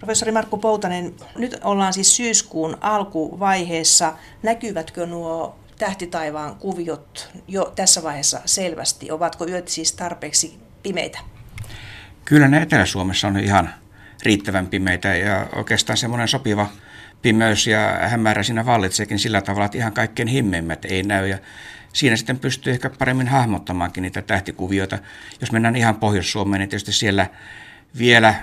Professori Markku Poutanen, nyt ollaan siis syyskuun alkuvaiheessa. Näkyvätkö nuo tähtitaivaan kuviot jo tässä vaiheessa selvästi? Ovatko yöt siis tarpeeksi pimeitä? Kyllä ne Etelä-Suomessa on ihan riittävän pimeitä ja oikeastaan semmoinen sopiva pimeys ja hämärä siinä vallitseekin sillä tavalla, että ihan kaikkein himmeimmät ei näy. Ja siinä sitten pystyy ehkä paremmin hahmottamaankin niitä tähtikuvioita. Jos mennään ihan Pohjois-Suomeen, niin tietysti siellä vielä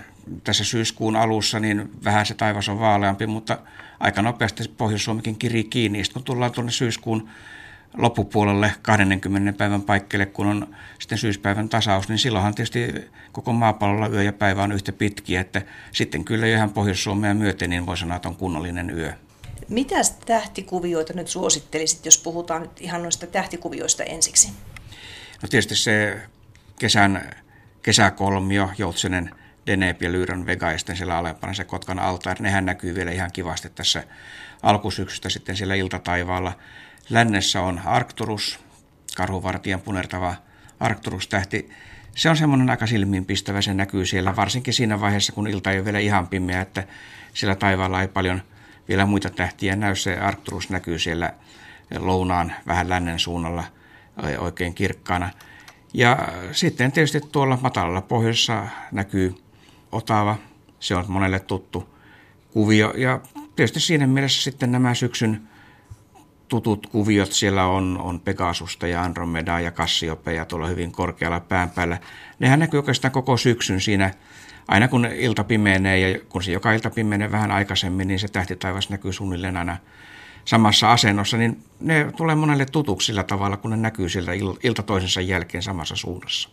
tässä syyskuun alussa niin vähän se taivas on vaaleampi, mutta aika nopeasti Pohjois-Suomikin kirii kiinni. Sitten kun tullaan tuonne syyskuun loppupuolelle 20 päivän paikkeelle, kun on sitten syyspäivän tasaus, niin silloinhan tietysti koko maapallolla yö ja päivä on yhtä pitkiä, että sitten kyllä ihan Pohjois-Suomea myöten, niin voi sanoa, että on kunnollinen yö. Mitä tähtikuvioita nyt suosittelisit, jos puhutaan nyt ihan noista tähtikuvioista ensiksi? No tietysti se kesän, kesäkolmio, Joutsenen, Deneb ja Lyyrän Vega ja sitten siellä alempana se Kotkan altaari, nehän näkyy vielä ihan kivasti tässä alkusyksystä sitten siellä iltataivaalla. Lännessä on Arcturus, karhuvartijan punertava Arcturus-tähti. Se on semmoinen aika silmiinpistävä, se näkyy siellä, varsinkin siinä vaiheessa, kun ilta ei ole vielä ihan pimeä, että siellä taivaalla ei paljon vielä muita tähtiä näy. Se Arcturus näkyy siellä lounaan vähän lännen suunnalla oikein kirkkaana. Ja sitten tietysti tuolla matalalla pohjoisessa näkyy Otava, se on monelle tuttu kuvio. Ja tietysti siinä mielessä sitten nämä syksyn tutut kuviot siellä on, on Pegasusta ja Andromedaa ja Cassiopeia tuolla hyvin korkealla pään päällä. Nehän näkyy oikeastaan koko syksyn siinä, aina kun ilta pimenee ja kun se joka ilta pimenee vähän aikaisemmin, niin se tähtitaivas näkyy suunnilleen aina samassa asennossa, niin ne tulee monelle tutuksi sillä tavalla, kun ne näkyy sieltä ilta toisensa jälkeen samassa suunnassa.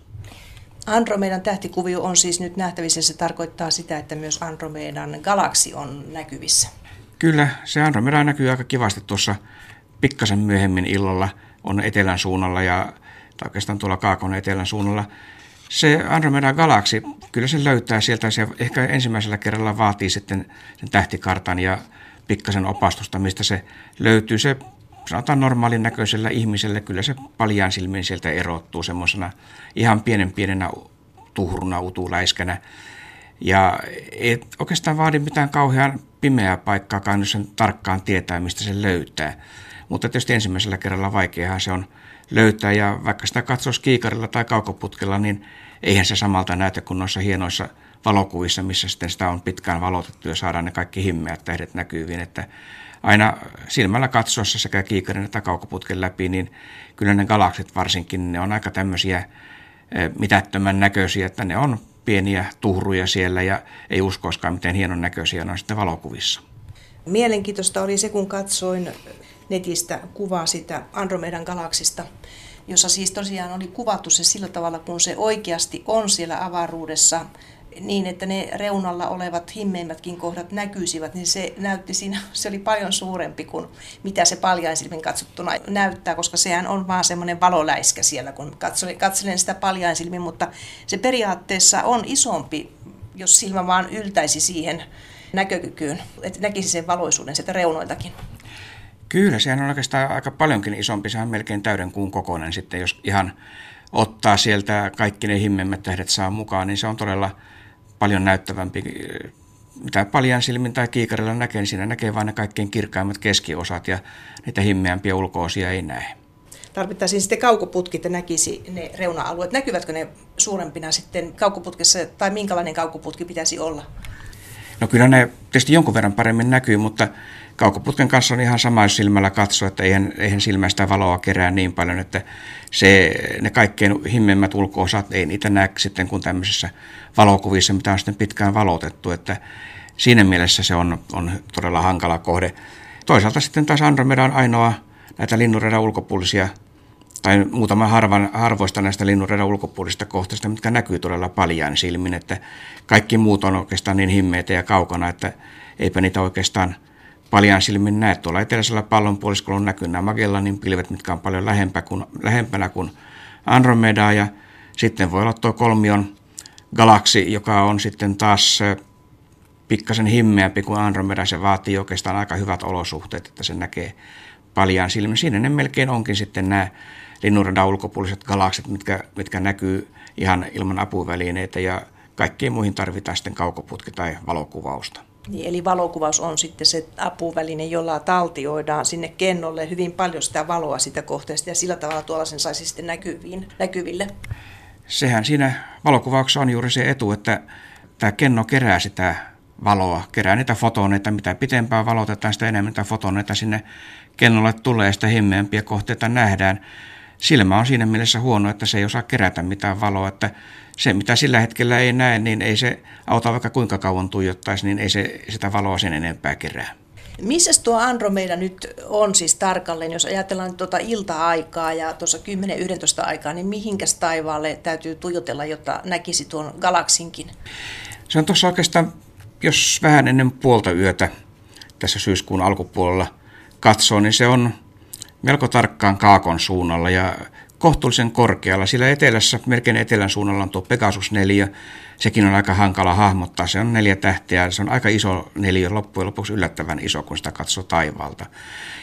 Andromedan tähtikuvio on siis nyt nähtävissä. Se tarkoittaa sitä, että myös Andromedan galaksi on näkyvissä. Kyllä, se Andromeda näkyy aika kivasti tuossa pikkasen myöhemmin illalla on etelän suunnalla ja oikeastaan tuolla Kaakon etelän suunnalla. Se Andromeda galaksi, kyllä se löytää sieltä, se ehkä ensimmäisellä kerralla vaatii sitten sen tähtikartan ja pikkasen opastusta, mistä se löytyy. Se sanotaan normaalin näköisellä ihmisellä, kyllä se paljaan silmin sieltä erottuu semmoisena ihan pienen pienenä tuhruna, utuläiskänä. Ja ei oikeastaan vaadi mitään kauhean pimeää paikkaakaan, jos sen tarkkaan tietää, mistä se löytää. Mutta tietysti ensimmäisellä kerralla vaikeahan se on löytää ja vaikka sitä katsoisi kiikarilla tai kaukoputkella, niin eihän se samalta näytä kuin noissa hienoissa valokuvissa, missä sitten sitä on pitkään valotettu ja saadaan ne kaikki himmeät tähdet näkyviin, että aina silmällä katsoessa sekä kiikarin että kaukoputken läpi, niin kyllä ne galaksit varsinkin, ne on aika tämmöisiä eh, mitättömän näköisiä, että ne on pieniä tuhruja siellä ja ei uskoiskaan, miten hienon näköisiä ne on sitten valokuvissa. Mielenkiintoista oli se, kun katsoin netistä kuvaa sitä Andromedan galaksista, jossa siis tosiaan oli kuvattu se sillä tavalla, kun se oikeasti on siellä avaruudessa niin, että ne reunalla olevat himmeimmätkin kohdat näkyisivät, niin se näytti siinä, se oli paljon suurempi kuin mitä se paljainsilmin katsottuna näyttää, koska sehän on vaan semmoinen valoläiskä siellä, kun katselen, katselen sitä paljainsilmin, mutta se periaatteessa on isompi, jos silmä vaan yltäisi siihen näkökykyyn, että näkisi sen valoisuuden sieltä reunoiltakin. Kyllä, sehän on oikeastaan aika paljonkin isompi, sehän on melkein täyden kuun kokoinen sitten, jos ihan ottaa sieltä kaikki ne himmemmät tähdet saa mukaan, niin se on todella paljon näyttävämpi. Mitä paljon silmin tai kiikarilla näkee, niin siinä näkee vain ne kaikkein kirkkaimmat keskiosat ja niitä himmeämpiä ulkoosia ei näe. Tarvittaisiin sitten kaukoputkit, että näkisi ne reuna-alueet. Näkyvätkö ne suurempina sitten kaukoputkessa tai minkälainen kaukoputki pitäisi olla? No kyllä ne tietysti jonkun verran paremmin näkyy, mutta kaukoputken kanssa on ihan sama, jos silmällä katsoo, että eihän, eihän silmästä valoa kerää niin paljon, että se, ne kaikkein himmemmät ulkoosat ei niitä näe sitten kuin tämmöisissä valokuvissa, mitä on sitten pitkään valotettu, että siinä mielessä se on, on todella hankala kohde. Toisaalta sitten taas Andromeda on ainoa näitä linnunradan ulkopuolisia tai muutama harvan, harvoista näistä linnunradan ulkopuolisista kohteista, mitkä näkyy todella paljon silmin, että kaikki muut on oikeastaan niin himmeitä ja kaukana, että eipä niitä oikeastaan paljon silmin näe. Tuolla eteläisellä pallonpuoliskolla näkyy nämä Magellanin pilvet, mitkä on paljon lähempänä kuin, lähempänä kuin Andromeda ja sitten voi olla tuo kolmion galaksi, joka on sitten taas pikkasen himmeämpi kuin Andromeda. Se vaatii oikeastaan aika hyvät olosuhteet, että se näkee paljon silmin. Siinä ne melkein onkin sitten nämä linnunradan ulkopuoliset galaksit, mitkä, mitkä näkyy ihan ilman apuvälineitä ja kaikkiin muihin tarvitaan sitten kaukoputki tai valokuvausta. Niin, eli valokuvaus on sitten se apuväline, jolla taltioidaan sinne kennolle hyvin paljon sitä valoa sitä kohteesta ja sillä tavalla tuolla sen saisi sitten näkyviin, näkyville. Sehän siinä valokuvauksessa on juuri se etu, että tämä kenno kerää sitä valoa, kerää niitä fotoneita. Mitä pitempään valotetaan, sitä enemmän niitä fotoneita sinne kennolle tulee sitä himmeämpiä kohteita nähdään. Silmä on siinä mielessä huono, että se ei osaa kerätä mitään valoa, että se mitä sillä hetkellä ei näe, niin ei se auta vaikka kuinka kauan tuijottaisi, niin ei se sitä valoa sen enempää kerää. Missä tuo Andromeda nyt on siis tarkalleen, jos ajatellaan tuota ilta-aikaa ja tuossa 10-11 aikaa, niin mihinkäs taivaalle täytyy tuijotella, jotta näkisi tuon galaksinkin? Se on tuossa oikeastaan, jos vähän ennen puolta yötä tässä syyskuun alkupuolella katsoo, niin se on melko tarkkaan kaakon suunnalla ja kohtuullisen korkealla. Sillä etelässä, melkein etelän suunnalla on tuo Pegasus 4. Sekin on aika hankala hahmottaa. Se on neljä tähteä. Se on aika iso neliö, loppujen lopuksi yllättävän iso, kun sitä katsoo taivaalta.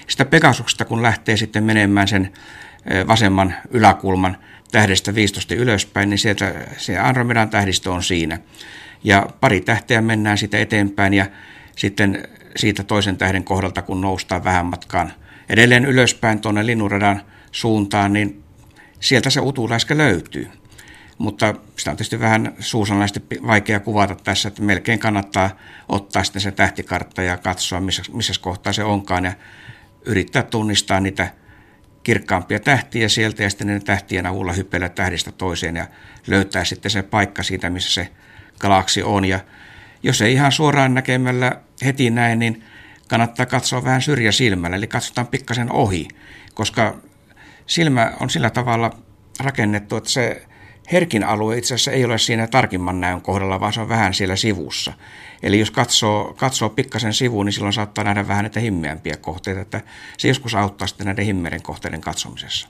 Sitä Pegasuksesta, kun lähtee sitten menemään sen vasemman yläkulman tähdestä 15 ylöspäin, niin sieltä se Andromedan tähdistö on siinä. Ja pari tähteä mennään sitä eteenpäin ja sitten siitä toisen tähden kohdalta, kun noustaan vähän matkaan edelleen ylöspäin tuonne linnunradan suuntaan, niin sieltä se utuläiskä löytyy. Mutta sitä on tietysti vähän suusanlaisesti vaikea kuvata tässä, että melkein kannattaa ottaa sitten se tähtikartta ja katsoa, missä, missä kohtaa se onkaan ja yrittää tunnistaa niitä kirkkaampia tähtiä sieltä ja sitten ne tähtien avulla hyppeillä tähdistä toiseen ja löytää sitten se paikka siitä, missä se galaksi on. Ja jos ei ihan suoraan näkemällä heti näe, niin kannattaa katsoa vähän syrjäsilmällä, eli katsotaan pikkasen ohi, koska silmä on sillä tavalla rakennettu, että se herkin alue itse asiassa ei ole siinä tarkimman näön kohdalla, vaan se on vähän siellä sivussa. Eli jos katsoo, katsoo pikkasen sivuun, niin silloin saattaa nähdä vähän näitä himmeämpiä kohteita, että se joskus auttaa sitten näiden himmeiden kohteiden katsomisessa.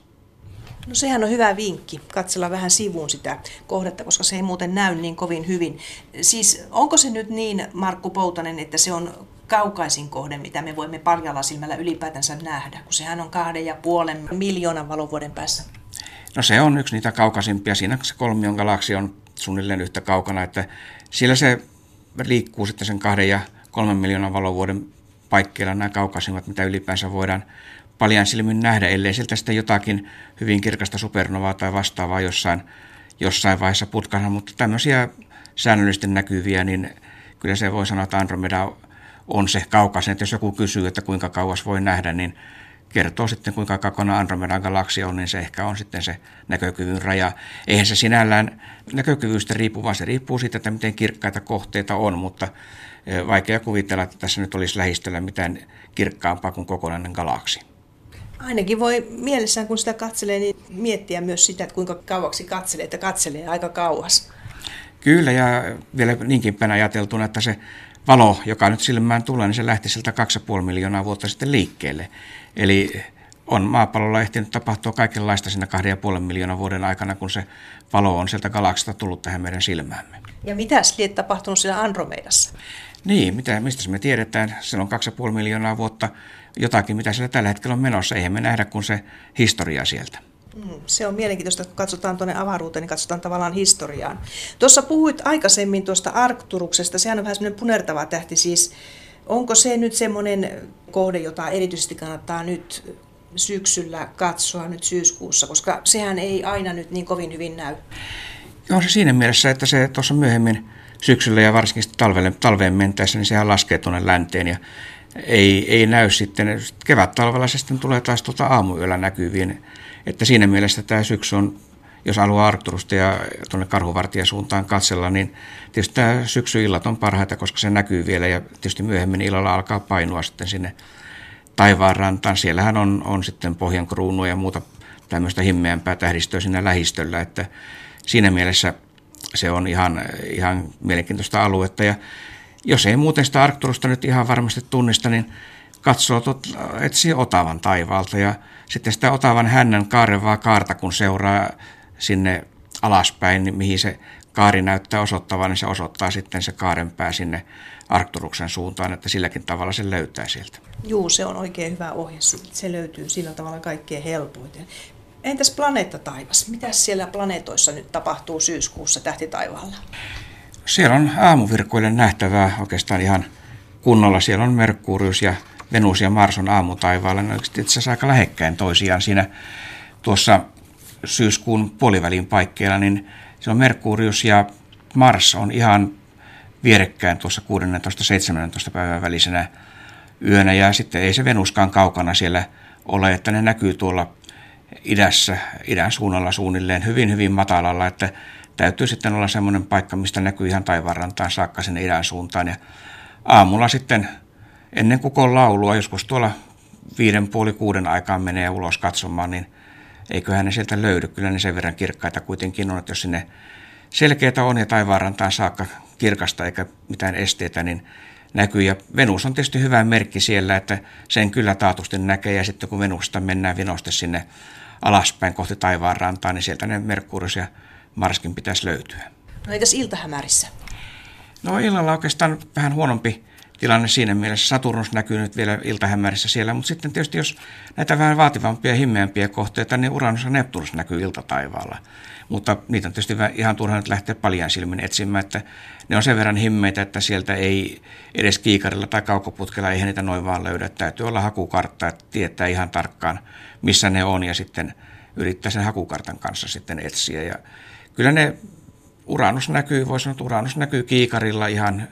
No sehän on hyvä vinkki, katsella vähän sivuun sitä kohdetta, koska se ei muuten näy niin kovin hyvin. Siis onko se nyt niin, Markku Poutanen, että se on kaukaisin kohde, mitä me voimme paljalla silmällä ylipäätänsä nähdä, kun sehän on kahden ja puolen miljoonan valovuoden päässä. No se on yksi niitä kaukaisimpia. Siinä se kolmion galaksi on suunnilleen yhtä kaukana, että siellä se liikkuu sitten sen kahden ja kolmen miljoonan valovuoden paikkeilla nämä kaukaisimmat, mitä ylipäänsä voidaan paljon silmin nähdä, ellei sieltä sitten jotakin hyvin kirkasta supernovaa tai vastaavaa jossain, jossain vaiheessa putkana, mutta tämmöisiä säännöllisesti näkyviä, niin kyllä se voi sanoa, että Andromeda on se kaukaisen. Että jos joku kysyy, että kuinka kauas voi nähdä, niin kertoo sitten kuinka kaukana Andromedan galaksi on, niin se ehkä on sitten se näkökyvyn raja. Eihän se sinällään näkökyvystä riipu, vaan se riippuu siitä, että miten kirkkaita kohteita on, mutta e, vaikea kuvitella, että tässä nyt olisi lähistöllä mitään kirkkaampaa kuin kokonainen galaksi. Ainakin voi mielessään, kun sitä katselee, niin miettiä myös sitä, että kuinka kauaksi katselee, että katselee aika kauas. Kyllä, ja vielä niinkin päin ajateltuna, että se valo, joka nyt silmään tulee, niin se lähti sieltä 2,5 miljoonaa vuotta sitten liikkeelle. Eli on maapallolla ehtinyt tapahtua kaikenlaista siinä 2,5 miljoonaa vuoden aikana, kun se valo on sieltä galaksista tullut tähän meidän silmäämme. Ja mitä liet tapahtunut siellä Andromedassa? Niin, mitä, mistä me tiedetään? Se on 2,5 miljoonaa vuotta jotakin, mitä siellä tällä hetkellä on menossa. Eihän me nähdä kuin se historia sieltä. Mm, se on mielenkiintoista, kun katsotaan tuonne avaruuteen, niin katsotaan tavallaan historiaan. Tuossa puhuit aikaisemmin tuosta Arcturuksesta, sehän on vähän semmoinen punertava tähti, siis onko se nyt semmoinen kohde, jota erityisesti kannattaa nyt syksyllä katsoa nyt syyskuussa, koska sehän ei aina nyt niin kovin hyvin näy. Joo, se siinä mielessä, että se tuossa myöhemmin syksyllä ja varsinkin talvelle, talveen mentäessä, niin sehän laskee tuonne länteen ja ei, ei näy sitten. Kevät-talvella se sitten tulee taas tuota aamuyöllä näkyviin että siinä mielessä tämä syksy on, jos haluaa Arcturusta ja tuonne karhuvartijan suuntaan katsella, niin tietysti tämä syksyillat on parhaita, koska se näkyy vielä ja tietysti myöhemmin illalla alkaa painua sitten sinne taivaanrantaan. Siellähän on, on sitten pohjan kruunu ja muuta tämmöistä himmeämpää tähdistöä siinä lähistöllä, että siinä mielessä se on ihan, ihan mielenkiintoista aluetta. Ja jos ei muuten sitä Arcturusta nyt ihan varmasti tunnista, niin katsoo, tot, etsii Otavan taivaalta ja sitten sitä Otavan hännän kaarevaa kaarta, kun seuraa sinne alaspäin, niin mihin se kaari näyttää osoittavan, niin se osoittaa sitten se kaarenpää sinne Arkturuksen suuntaan, että silläkin tavalla se löytää sieltä. Juu, se on oikein hyvä ohje. Se löytyy sillä tavalla kaikkein helpoiten. Entäs planeettataivas? Mitä siellä planeetoissa nyt tapahtuu syyskuussa tähtitaivaalla? Siellä on aamuvirkoille nähtävää oikeastaan ihan kunnolla. Siellä on Merkurius ja Venus ja Mars on aamutaivaalla. Ne itse asiassa aika lähekkäin toisiaan siinä tuossa syyskuun puolivälin paikkeilla, niin se on Merkurius ja Mars on ihan vierekkäin tuossa 16-17 päivän välisenä yönä ja sitten ei se Venuskaan kaukana siellä ole, että ne näkyy tuolla idässä, idän suunnalla suunnilleen hyvin, hyvin matalalla, että täytyy sitten olla semmoinen paikka, mistä näkyy ihan taivaanrantaan saakka sinne idän suuntaan. Ja aamulla sitten ennen kukon laulua, joskus tuolla viiden puoli kuuden aikaan menee ulos katsomaan, niin eiköhän ne sieltä löydy. Kyllä ne sen verran kirkkaita kuitenkin on, että jos sinne selkeitä on ja taivaanrantaan saakka kirkasta eikä mitään esteitä, niin näkyy. Ja Venus on tietysti hyvä merkki siellä, että sen kyllä taatusti näkee. Ja sitten kun Venusta mennään vinoste sinne alaspäin kohti taivaanrantaa, niin sieltä ne Merkurius ja Marskin pitäisi löytyä. No entäs iltahämärissä? No illalla oikeastaan vähän huonompi tilanne siinä mielessä. Saturnus näkyy nyt vielä iltahämärissä siellä, mutta sitten tietysti jos näitä vähän vaativampia ja himmeämpiä kohteita, niin Uranus ja Neptunus näkyy iltataivaalla. Mutta niitä on tietysti ihan turha nyt lähteä paljon silmin etsimään, että ne on sen verran himmeitä, että sieltä ei edes kiikarilla tai kaukoputkella eihän niitä noin vaan löydä. Täytyy olla hakukartta, että tietää ihan tarkkaan, missä ne on ja sitten yrittää sen hakukartan kanssa sitten etsiä. Ja kyllä ne Uranus näkyy, voi sanoa, että Uranus näkyy kiikarilla ihan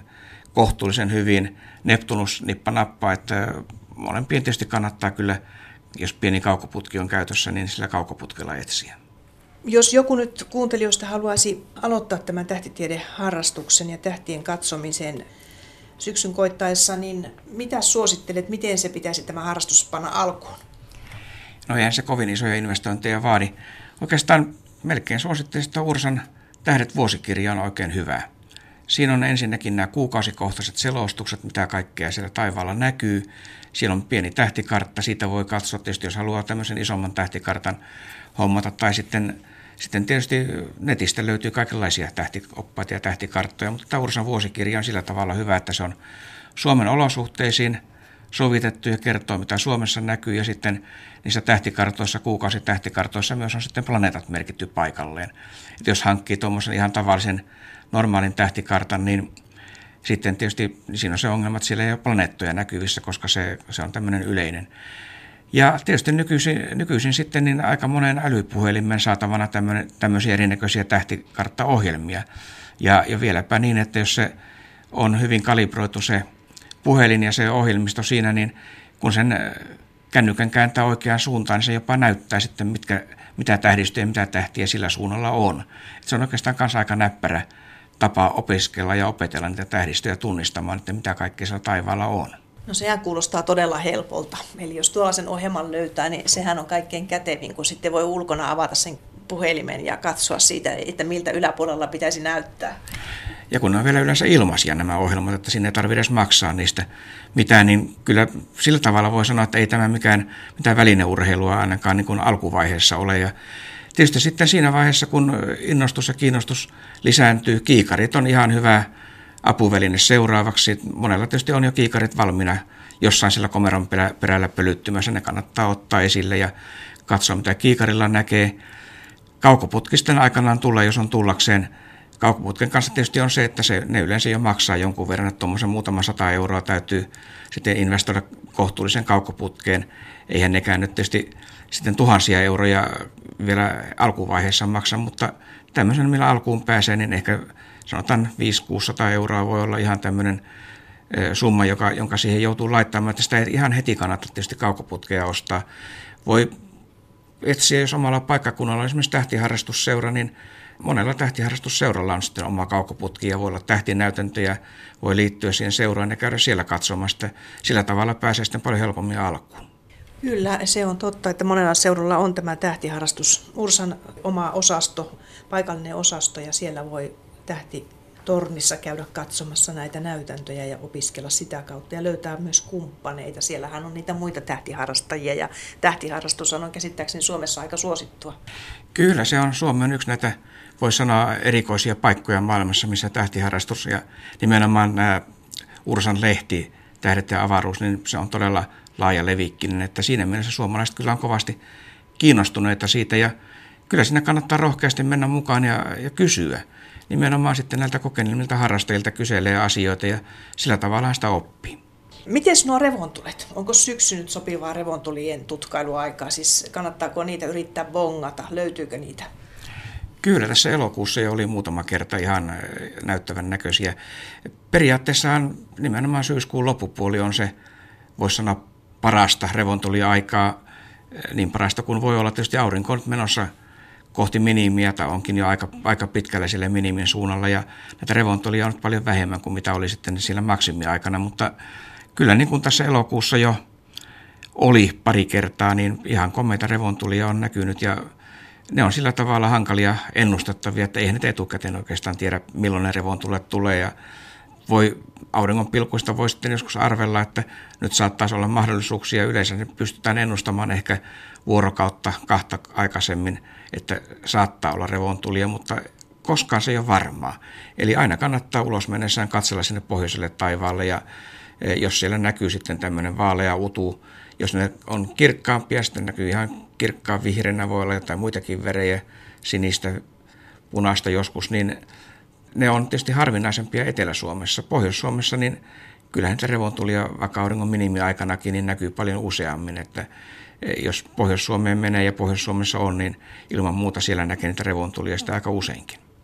kohtuullisen hyvin. Neptunus nippa nappaa, että molempien tietysti kannattaa kyllä, jos pieni kaukoputki on käytössä, niin sillä kaukoputkella etsiä. Jos joku nyt kuuntelijoista haluaisi aloittaa tämän tähtitiedeharrastuksen ja tähtien katsomisen syksyn koittaessa, niin mitä suosittelet, miten se pitäisi tämä harrastus panna alkuun? No eihän se kovin isoja investointeja vaadi. Oikeastaan melkein suosittelisin, että Ursan Tähdet vuosikirja on oikein hyvä. Siinä on ensinnäkin nämä kuukausikohtaiset selostukset, mitä kaikkea siellä taivaalla näkyy. Siellä on pieni tähtikartta, siitä voi katsoa tietysti, jos haluaa tämmöisen isomman tähtikartan hommata. Tai sitten, sitten tietysti netistä löytyy kaikenlaisia tähtioppaita ja tähtikarttoja, mutta Taursan vuosikirja on sillä tavalla hyvä, että se on Suomen olosuhteisiin sovitettu ja kertoo, mitä Suomessa näkyy. Ja sitten niissä tähtikartoissa, kuukausitähtikartoissa myös on sitten planeetat merkitty paikalleen. Et jos hankkii tuommoisen ihan tavallisen normaalin tähtikartan, niin sitten tietysti siinä on se ongelma, että siellä ei ole planeettoja näkyvissä, koska se, se on tämmöinen yleinen. Ja tietysti nykyisin, nykyisin sitten niin aika monen älypuhelimen saatavana tämmöisiä erinäköisiä tähtikarttaohjelmia. Ja, ja vieläpä niin, että jos se on hyvin kalibroitu se puhelin ja se ohjelmisto siinä, niin kun sen äh, kännykän kääntää oikeaan suuntaan, niin se jopa näyttää sitten, mitkä, mitä tähdistöjä mitä tähtiä sillä suunnalla on. Et se on oikeastaan myös aika näppärä tapa opiskella ja opetella niitä tähdistöjä tunnistamaan, että mitä kaikkea siellä taivaalla on. No sehän kuulostaa todella helpolta. Eli jos tuollaisen ohjelman löytää, niin sehän on kaikkein kätevin, kun sitten voi ulkona avata sen puhelimen ja katsoa siitä, että miltä yläpuolella pitäisi näyttää. Ja kun ne on vielä yleensä ilmaisia nämä ohjelmat, että sinne ei tarvitse edes maksaa niistä mitään, niin kyllä sillä tavalla voi sanoa, että ei tämä mikään, mitään välineurheilua ainakaan niin kuin alkuvaiheessa ole. Ja tietysti sitten siinä vaiheessa, kun innostus ja kiinnostus lisääntyy, kiikarit on ihan hyvä apuväline seuraavaksi. Monella tietysti on jo kiikarit valmiina jossain sillä komeron perällä pölyttymässä. Ne kannattaa ottaa esille ja katsoa, mitä kiikarilla näkee. Kaukoputkisten aikanaan tulla, jos on tullakseen. Kaukoputken kanssa tietysti on se, että se, ne yleensä jo maksaa jonkun verran, että tuommoisen muutama sata euroa täytyy sitten investoida kohtuullisen kaukoputkeen. Eihän nekään nyt tietysti sitten tuhansia euroja vielä alkuvaiheessa maksa, mutta tämmöisen, millä alkuun pääsee, niin ehkä sanotaan 500-600 euroa voi olla ihan tämmöinen summa, joka, jonka siihen joutuu laittamaan, että sitä ei ihan heti kannata tietysti kaukoputkea ostaa. Voi etsiä, jos omalla paikkakunnalla on esimerkiksi tähtiharrastusseura, niin monella tähtiharrastusseuralla on sitten oma kaukoputki ja voi olla tähtinäytäntöjä, voi liittyä siihen seuraan ja käydä siellä katsomasta. Sillä tavalla pääsee sitten paljon helpommin alkuun. Kyllä, se on totta, että monella seuralla on tämä tähtiharrastus, Ursan oma osasto, paikallinen osasto ja siellä voi tähti tornissa käydä katsomassa näitä näytäntöjä ja opiskella sitä kautta ja löytää myös kumppaneita. Siellähän on niitä muita tähtiharrastajia ja tähtiharrastus on käsittääkseni Suomessa aika suosittua. Kyllä, se on Suomen yksi näitä, voisi sanoa, erikoisia paikkoja maailmassa, missä tähtiharrastus ja nimenomaan nämä Ursan lehti, Tähdet ja avaruus, niin se on todella laaja levikkinen, että siinä mielessä suomalaiset kyllä on kovasti kiinnostuneita siitä ja kyllä sinne kannattaa rohkeasti mennä mukaan ja, ja kysyä nimenomaan sitten näiltä kokeneilta harrastajilta kyselee asioita ja sillä tavalla sitä oppii. Miten nuo revontulet? Onko syksy nyt sopivaa revontulien tutkailuaikaa? Siis kannattaako niitä yrittää bongata? Löytyykö niitä? Kyllä, tässä elokuussa jo oli muutama kerta ihan äh, näyttävän näköisiä. Periaatteessahan nimenomaan syyskuun loppupuoli on se, voisi sanoa, parasta revontuliaikaa, äh, niin parasta kuin voi olla. Tietysti aurinko on menossa kohti minimiä tai onkin jo aika, aika pitkälle sille minimin suunnalla ja näitä revontulia on nyt paljon vähemmän kuin mitä oli sitten siellä maksimiaikana, mutta kyllä niin kuin tässä elokuussa jo oli pari kertaa, niin ihan komeita revontulia on näkynyt ja ne on sillä tavalla hankalia ennustettavia, että eihän nyt etukäteen oikeastaan tiedä, milloin ne revontulet tulee ja voi auringon pilkuista voi sitten joskus arvella, että nyt saattaisi olla mahdollisuuksia. Yleensä ne pystytään ennustamaan ehkä vuorokautta kahta aikaisemmin, että saattaa olla revontulia, mutta koskaan se ei ole varmaa. Eli aina kannattaa ulos mennessään katsella sinne pohjoiselle taivaalle ja e, jos siellä näkyy sitten tämmöinen vaalea utu, jos ne on kirkkaampia, sitten näkyy ihan kirkkaan vihreänä, voi olla jotain muitakin värejä, sinistä, punaista joskus, niin ne on tietysti harvinaisempia Etelä-Suomessa. Pohjois-Suomessa niin kyllähän niitä revontulia vaikka auringon minimiaikanakin niin näkyy paljon useammin, että jos Pohjois-Suomeen menee ja Pohjois-Suomessa on, niin ilman muuta siellä näkee niitä revontulia sitä aika useinkin.